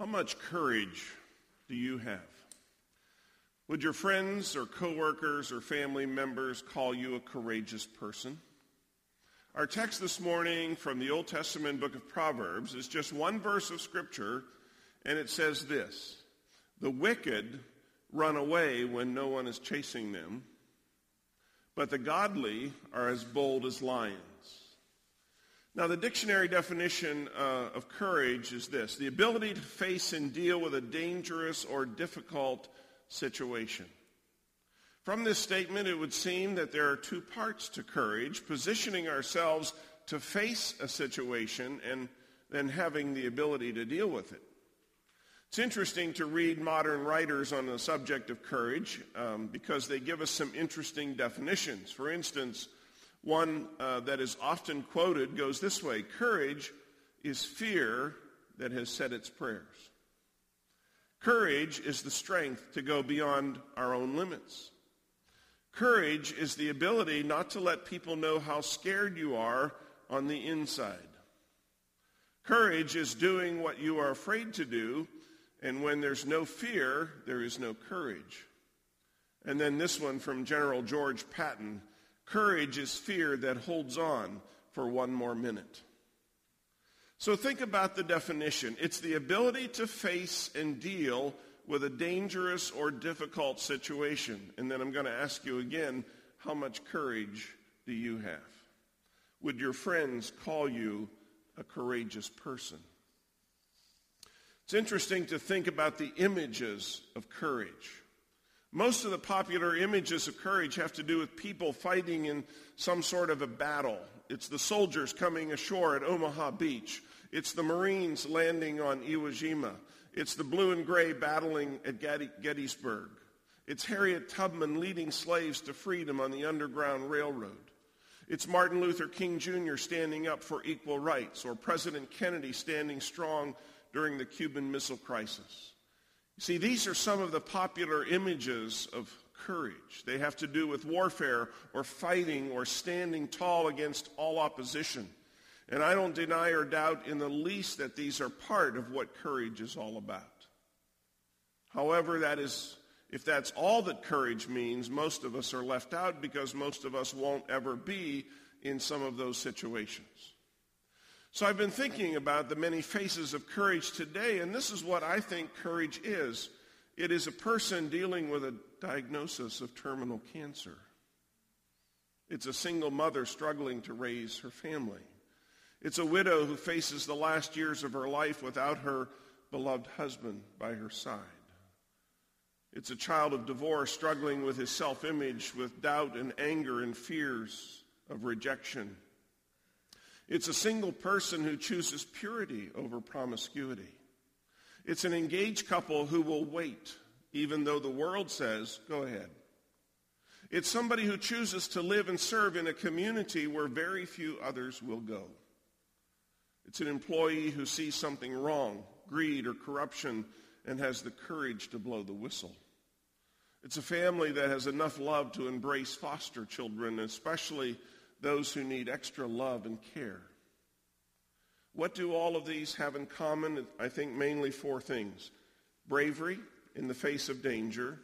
How much courage do you have? Would your friends or coworkers or family members call you a courageous person? Our text this morning from the Old Testament book of Proverbs is just one verse of scripture, and it says this, The wicked run away when no one is chasing them, but the godly are as bold as lions. Now, the dictionary definition uh, of courage is this the ability to face and deal with a dangerous or difficult situation. From this statement, it would seem that there are two parts to courage positioning ourselves to face a situation and then having the ability to deal with it. It's interesting to read modern writers on the subject of courage um, because they give us some interesting definitions. For instance, one uh, that is often quoted goes this way Courage is fear that has said its prayers. Courage is the strength to go beyond our own limits. Courage is the ability not to let people know how scared you are on the inside. Courage is doing what you are afraid to do and when there's no fear, there is no courage. And then this one from General George Patton courage is fear that holds on for one more minute. So think about the definition it's the ability to face and deal with a dangerous or difficult situation. And then I'm going to ask you again how much courage do you have? Would your friends call you a courageous person? It's interesting to think about the images of courage. Most of the popular images of courage have to do with people fighting in some sort of a battle. It's the soldiers coming ashore at Omaha Beach. It's the Marines landing on Iwo Jima. It's the blue and gray battling at Gettysburg. It's Harriet Tubman leading slaves to freedom on the Underground Railroad. It's Martin Luther King Jr. standing up for equal rights, or President Kennedy standing strong during the Cuban Missile Crisis. See, these are some of the popular images of courage. They have to do with warfare or fighting or standing tall against all opposition. And I don't deny or doubt in the least that these are part of what courage is all about. However, that is, if that's all that courage means, most of us are left out because most of us won't ever be in some of those situations. So I've been thinking about the many faces of courage today, and this is what I think courage is. It is a person dealing with a diagnosis of terminal cancer. It's a single mother struggling to raise her family. It's a widow who faces the last years of her life without her beloved husband by her side. It's a child of divorce struggling with his self-image, with doubt and anger and fears of rejection it's a single person who chooses purity over promiscuity. It's an engaged couple who will wait, even though the world says, go ahead. It's somebody who chooses to live and serve in a community where very few others will go. It's an employee who sees something wrong, greed or corruption, and has the courage to blow the whistle. It's a family that has enough love to embrace foster children, especially those who need extra love and care. What do all of these have in common? I think mainly four things. Bravery in the face of danger,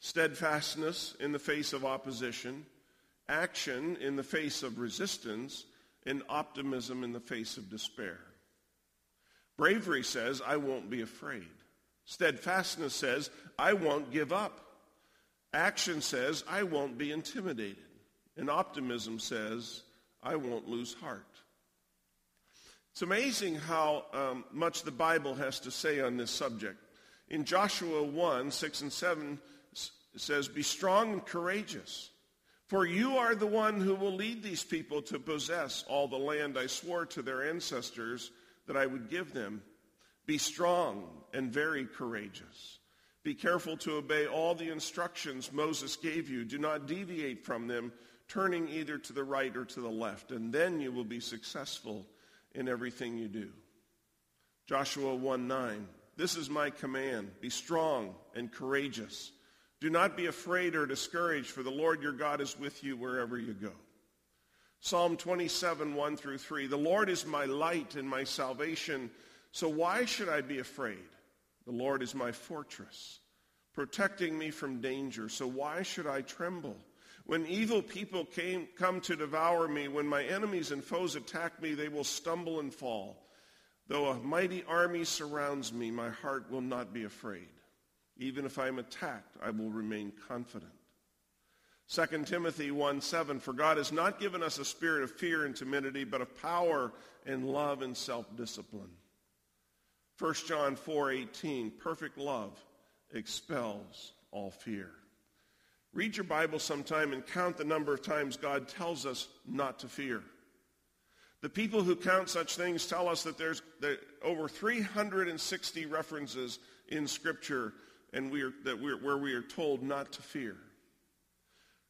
steadfastness in the face of opposition, action in the face of resistance, and optimism in the face of despair. Bravery says, I won't be afraid. Steadfastness says, I won't give up. Action says, I won't be intimidated. And optimism says, I won't lose heart. It's amazing how um, much the Bible has to say on this subject. In Joshua 1, 6 and 7 it says, Be strong and courageous, for you are the one who will lead these people to possess all the land I swore to their ancestors that I would give them. Be strong and very courageous. Be careful to obey all the instructions Moses gave you. Do not deviate from them turning either to the right or to the left, and then you will be successful in everything you do. Joshua 1 9. This is my command. Be strong and courageous. Do not be afraid or discouraged, for the Lord your God is with you wherever you go. Psalm 27, 1 through 3. The Lord is my light and my salvation, so why should I be afraid? The Lord is my fortress, protecting me from danger. So why should I tremble? When evil people came, come to devour me, when my enemies and foes attack me, they will stumble and fall. Though a mighty army surrounds me, my heart will not be afraid. Even if I am attacked, I will remain confident. 2 Timothy 1 7, For God has not given us a spirit of fear and timidity, but of power and love and self-discipline. 1 John 4:18 perfect love expels all fear. Read your Bible sometime and count the number of times God tells us not to fear. The people who count such things tell us that there's over 360 references in Scripture and we are, that we're, where we are told not to fear.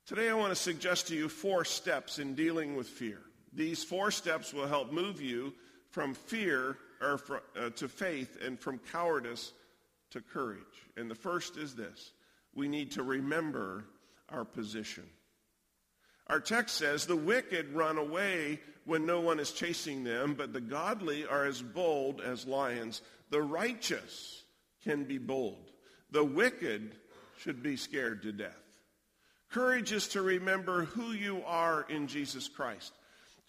Today I want to suggest to you four steps in dealing with fear. These four steps will help move you from fear or for, uh, to faith and from cowardice to courage. And the first is this. We need to remember our position. Our text says, the wicked run away when no one is chasing them, but the godly are as bold as lions. The righteous can be bold. The wicked should be scared to death. Courage is to remember who you are in Jesus Christ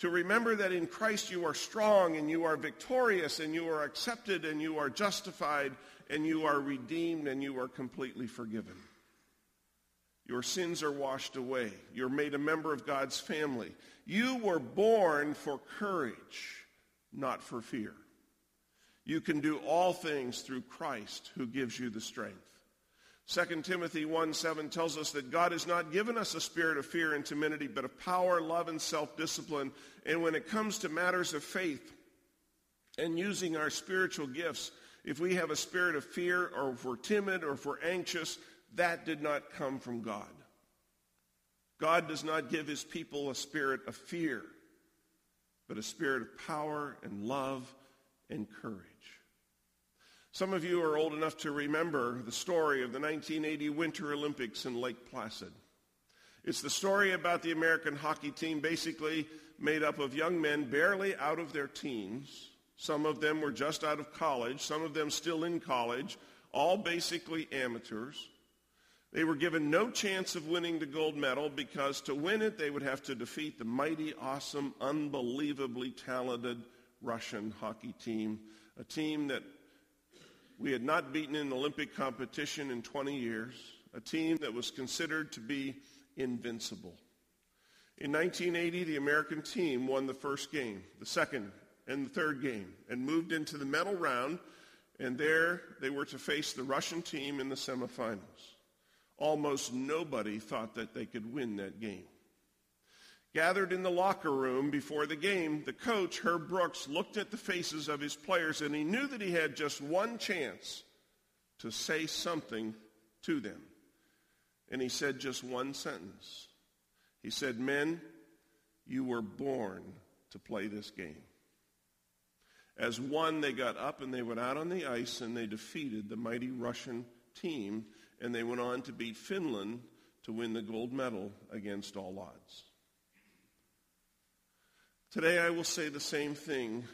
to remember that in Christ you are strong and you are victorious and you are accepted and you are justified and you are redeemed and you are completely forgiven. Your sins are washed away. You're made a member of God's family. You were born for courage, not for fear. You can do all things through Christ who gives you the strength. 2 Timothy 1 7 tells us that God has not given us a spirit of fear and timidity, but of power, love, and self discipline. And when it comes to matters of faith and using our spiritual gifts, if we have a spirit of fear or if we're timid or if we're anxious, that did not come from God. God does not give his people a spirit of fear, but a spirit of power and love and courage. Some of you are old enough to remember the story of the 1980 Winter Olympics in Lake Placid. It's the story about the American hockey team basically made up of young men barely out of their teens. Some of them were just out of college, some of them still in college, all basically amateurs. They were given no chance of winning the gold medal because to win it, they would have to defeat the mighty, awesome, unbelievably talented Russian hockey team, a team that we had not beaten in Olympic competition in 20 years, a team that was considered to be invincible. In 1980, the American team won the first game, the second, and the third game, and moved into the medal round, and there they were to face the Russian team in the semifinals. Almost nobody thought that they could win that game. Gathered in the locker room before the game, the coach, Herb Brooks, looked at the faces of his players and he knew that he had just one chance to say something to them. And he said just one sentence. He said, Men, you were born to play this game. As one, they got up and they went out on the ice and they defeated the mighty Russian team and they went on to beat Finland to win the gold medal against all odds. Today I will say the same thing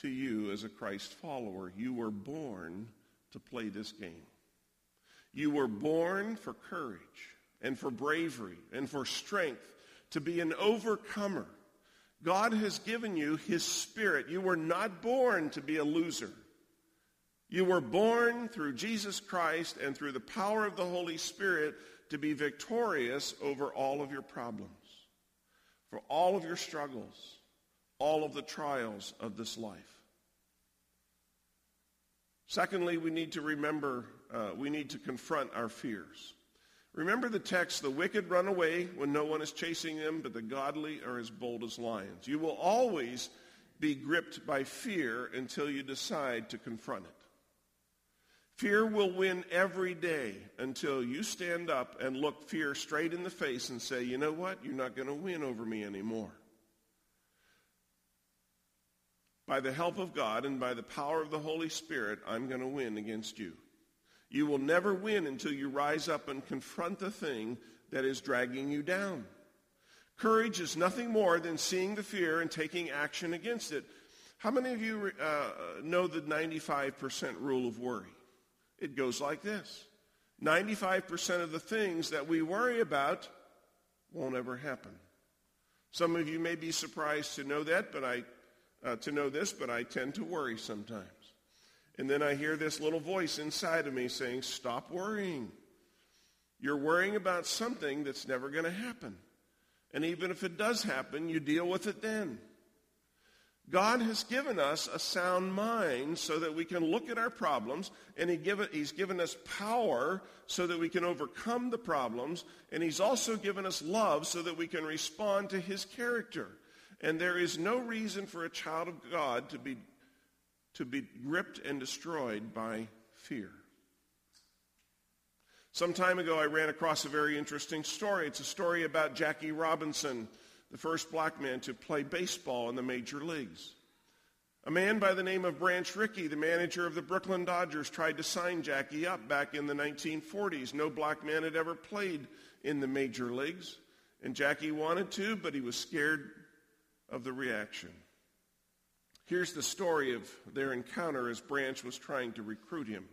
to you as a Christ follower. You were born to play this game. You were born for courage and for bravery and for strength to be an overcomer. God has given you his spirit. You were not born to be a loser. You were born through Jesus Christ and through the power of the Holy Spirit to be victorious over all of your problems, for all of your struggles all of the trials of this life. Secondly, we need to remember, uh, we need to confront our fears. Remember the text, the wicked run away when no one is chasing them, but the godly are as bold as lions. You will always be gripped by fear until you decide to confront it. Fear will win every day until you stand up and look fear straight in the face and say, you know what? You're not going to win over me anymore. By the help of God and by the power of the Holy Spirit, I'm going to win against you. You will never win until you rise up and confront the thing that is dragging you down. Courage is nothing more than seeing the fear and taking action against it. How many of you uh, know the 95% rule of worry? It goes like this 95% of the things that we worry about won't ever happen. Some of you may be surprised to know that, but I, uh, to know this, but I tend to worry sometimes. And then I hear this little voice inside of me saying, stop worrying. You're worrying about something that's never going to happen. And even if it does happen, you deal with it then. God has given us a sound mind so that we can look at our problems, and he give, He's given us power so that we can overcome the problems, and He's also given us love so that we can respond to His character. And there is no reason for a child of God to be, to be gripped and destroyed by fear. Some time ago, I ran across a very interesting story. It's a story about Jackie Robinson the first black man to play baseball in the major leagues. A man by the name of Branch Rickey, the manager of the Brooklyn Dodgers, tried to sign Jackie up back in the 1940s. No black man had ever played in the major leagues. And Jackie wanted to, but he was scared of the reaction. Here's the story of their encounter as Branch was trying to recruit him.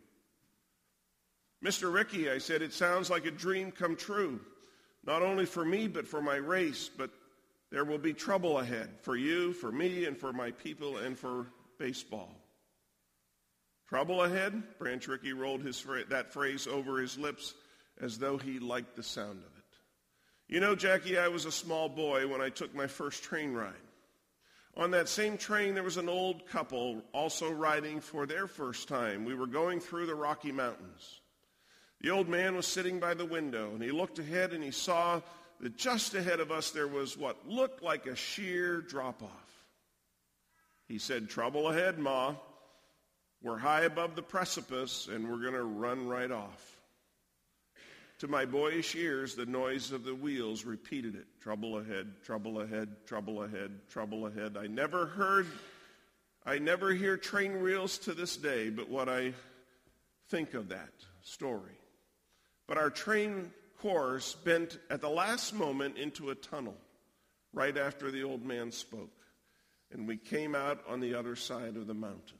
Mr. Rickey, I said, it sounds like a dream come true, not only for me, but for my race. But there will be trouble ahead for you, for me, and for my people, and for baseball. Trouble ahead? Branch Rickey rolled his, that phrase over his lips as though he liked the sound of it. You know, Jackie, I was a small boy when I took my first train ride. On that same train, there was an old couple also riding for their first time. We were going through the Rocky Mountains. The old man was sitting by the window, and he looked ahead and he saw that just ahead of us there was what looked like a sheer drop off. He said, Trouble ahead, Ma. We're high above the precipice and we're going to run right off. To my boyish ears, the noise of the wheels repeated it. Trouble ahead, trouble ahead, trouble ahead, trouble ahead. I never heard, I never hear train wheels to this day, but what I think of that story. But our train course bent at the last moment into a tunnel right after the old man spoke. And we came out on the other side of the mountain.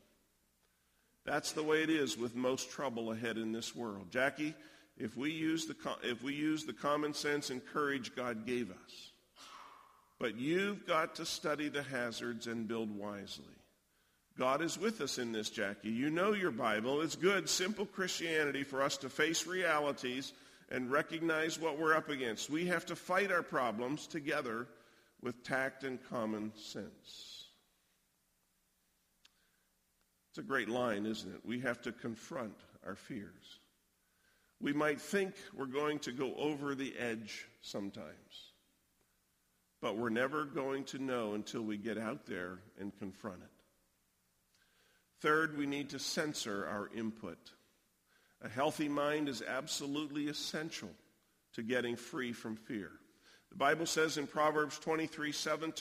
That's the way it is with most trouble ahead in this world. Jackie, if we use the, if we use the common sense and courage God gave us, but you've got to study the hazards and build wisely. God is with us in this, Jackie. You know your Bible. It's good, simple Christianity for us to face realities and recognize what we're up against. We have to fight our problems together with tact and common sense. It's a great line, isn't it? We have to confront our fears. We might think we're going to go over the edge sometimes, but we're never going to know until we get out there and confront it. Third, we need to censor our input. A healthy mind is absolutely essential to getting free from fear. The Bible says in Proverbs 23, 7,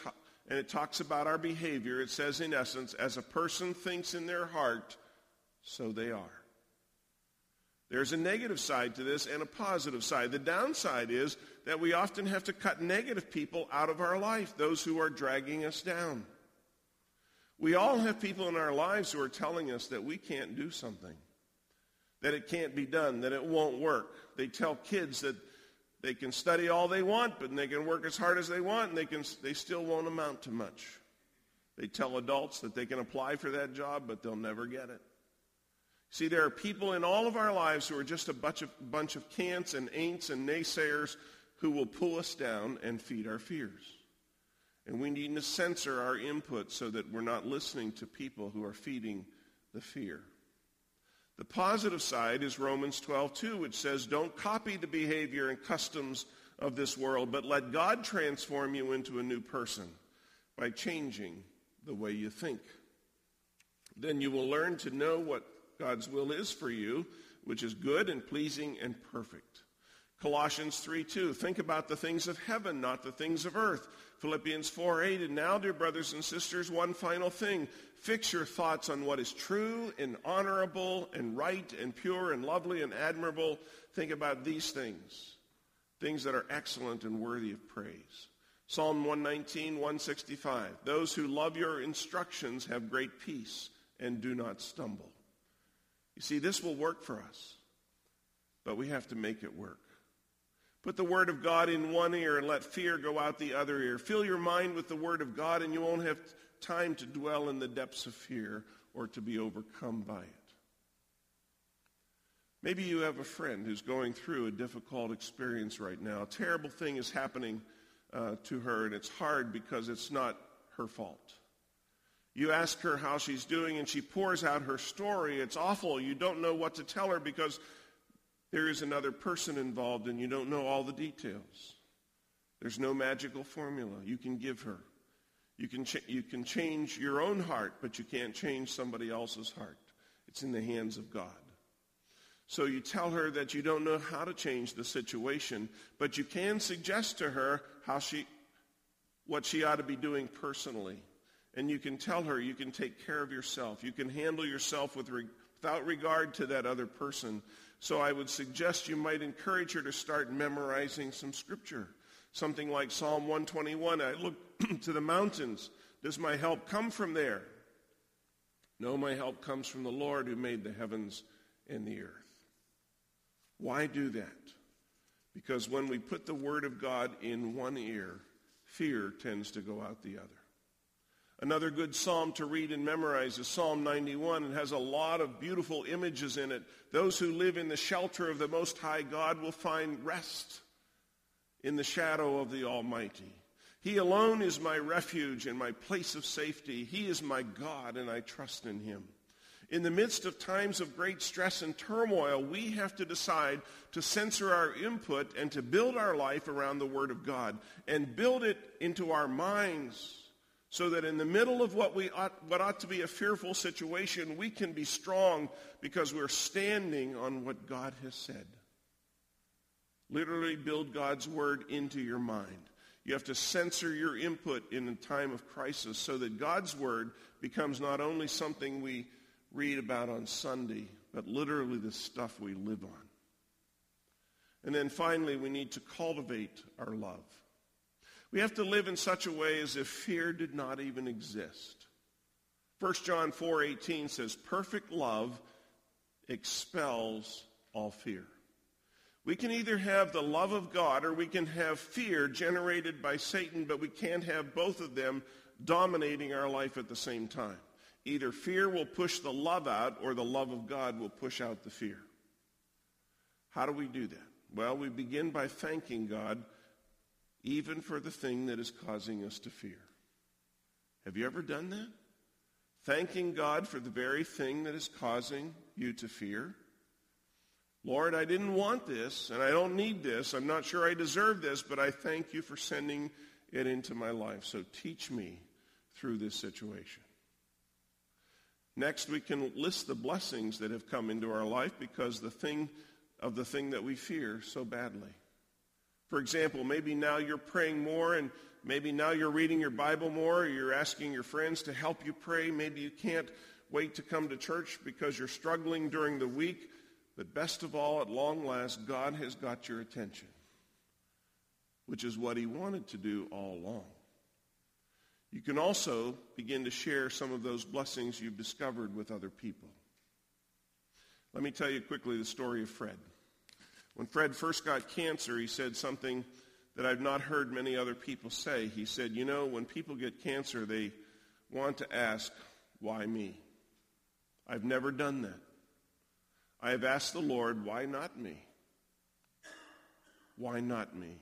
and it talks about our behavior. It says, in essence, as a person thinks in their heart, so they are. There's a negative side to this and a positive side. The downside is that we often have to cut negative people out of our life, those who are dragging us down. We all have people in our lives who are telling us that we can't do something that it can't be done, that it won't work. They tell kids that they can study all they want, but they can work as hard as they want, and they, can, they still won't amount to much. They tell adults that they can apply for that job, but they'll never get it. See, there are people in all of our lives who are just a bunch of, bunch of cants and ain'ts and naysayers who will pull us down and feed our fears. And we need to censor our input so that we're not listening to people who are feeding the fear. The positive side is Romans 12:2, which says, "Don't copy the behavior and customs of this world, but let God transform you into a new person by changing the way you think. Then you will learn to know what God's will is for you, which is good and pleasing and perfect." Colossians 3:2, think about the things of heaven, not the things of earth. Philippians 4:8, and now, dear brothers and sisters, one final thing. Fix your thoughts on what is true and honorable and right and pure and lovely and admirable. Think about these things, things that are excellent and worthy of praise. Psalm 119, 165. Those who love your instructions have great peace and do not stumble. You see, this will work for us, but we have to make it work. Put the Word of God in one ear and let fear go out the other ear. Fill your mind with the Word of God, and you won't have time to dwell in the depths of fear or to be overcome by it. Maybe you have a friend who's going through a difficult experience right now. A terrible thing is happening uh, to her, and it's hard because it's not her fault. You ask her how she's doing, and she pours out her story. It's awful. You don't know what to tell her because there is another person involved, and you don't know all the details. There's no magical formula you can give her. You can, you can change your own heart, but you can't change somebody else's heart. It's in the hands of God. So you tell her that you don't know how to change the situation, but you can suggest to her how she, what she ought to be doing personally. And you can tell her you can take care of yourself. You can handle yourself with re- without regard to that other person. So I would suggest you might encourage her to start memorizing some scripture. Something like Psalm 121. I look to the mountains. Does my help come from there? No, my help comes from the Lord who made the heavens and the earth. Why do that? Because when we put the Word of God in one ear, fear tends to go out the other. Another good psalm to read and memorize is Psalm 91. It has a lot of beautiful images in it. Those who live in the shelter of the Most High God will find rest in the shadow of the Almighty. He alone is my refuge and my place of safety. He is my God, and I trust in him. In the midst of times of great stress and turmoil, we have to decide to censor our input and to build our life around the Word of God and build it into our minds so that in the middle of what, we ought, what ought to be a fearful situation, we can be strong because we're standing on what God has said. Literally build God's word into your mind. You have to censor your input in a time of crisis so that God's word becomes not only something we read about on Sunday, but literally the stuff we live on. And then finally, we need to cultivate our love. We have to live in such a way as if fear did not even exist. 1 John 4:18 says, "Perfect love expels all fear." We can either have the love of God or we can have fear generated by Satan, but we can't have both of them dominating our life at the same time. Either fear will push the love out or the love of God will push out the fear. How do we do that? Well, we begin by thanking God even for the thing that is causing us to fear. Have you ever done that? Thanking God for the very thing that is causing you to fear? Lord, I didn't want this, and I don't need this. I'm not sure I deserve this, but I thank you for sending it into my life. So teach me through this situation. Next, we can list the blessings that have come into our life because the thing of the thing that we fear so badly. For example, maybe now you're praying more and maybe now you're reading your Bible more or you're asking your friends to help you pray. Maybe you can't wait to come to church because you're struggling during the week. But best of all, at long last, God has got your attention, which is what he wanted to do all along. You can also begin to share some of those blessings you've discovered with other people. Let me tell you quickly the story of Fred. When Fred first got cancer, he said something that I've not heard many other people say. He said, you know, when people get cancer, they want to ask, why me? I've never done that. I have asked the Lord, why not me? Why not me?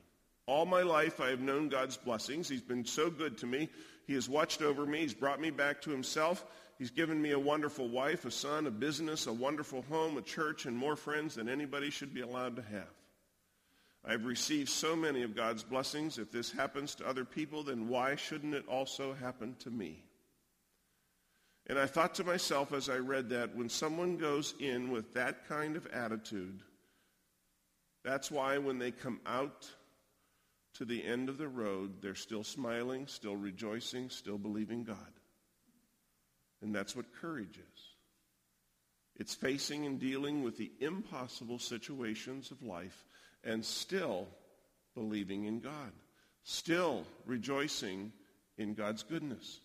All my life I have known God's blessings. He's been so good to me. He has watched over me. He's brought me back to himself. He's given me a wonderful wife, a son, a business, a wonderful home, a church, and more friends than anybody should be allowed to have. I've received so many of God's blessings. If this happens to other people, then why shouldn't it also happen to me? And I thought to myself as I read that, when someone goes in with that kind of attitude, that's why when they come out to the end of the road, they're still smiling, still rejoicing, still believing God. And that's what courage is. It's facing and dealing with the impossible situations of life and still believing in God, still rejoicing in God's goodness.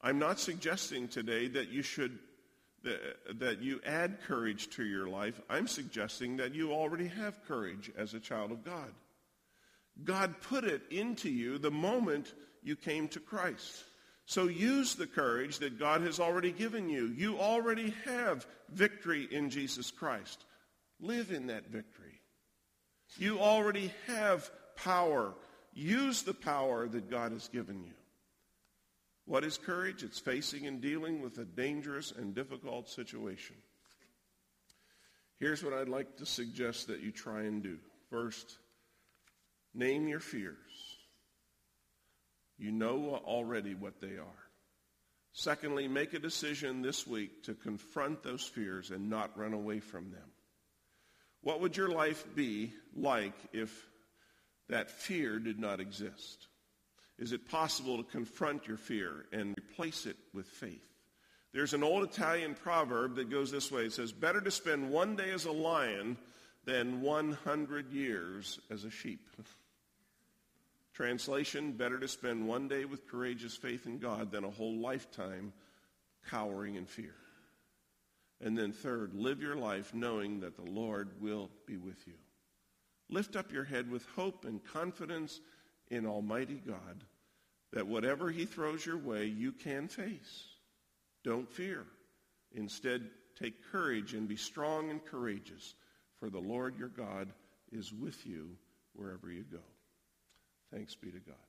I'm not suggesting today that you should that, you add courage to your life. I'm suggesting that you already have courage as a child of God. God put it into you the moment you came to Christ. So use the courage that God has already given you. You already have victory in Jesus Christ. Live in that victory. You already have power. Use the power that God has given you. What is courage? It's facing and dealing with a dangerous and difficult situation. Here's what I'd like to suggest that you try and do. First, name your fears. You know already what they are. Secondly, make a decision this week to confront those fears and not run away from them. What would your life be like if that fear did not exist? Is it possible to confront your fear and replace it with faith? There's an old Italian proverb that goes this way. It says, better to spend one day as a lion than 100 years as a sheep. Translation, better to spend one day with courageous faith in God than a whole lifetime cowering in fear. And then third, live your life knowing that the Lord will be with you. Lift up your head with hope and confidence in Almighty God that whatever he throws your way, you can face. Don't fear. Instead, take courage and be strong and courageous, for the Lord your God is with you wherever you go. Thanks be to God.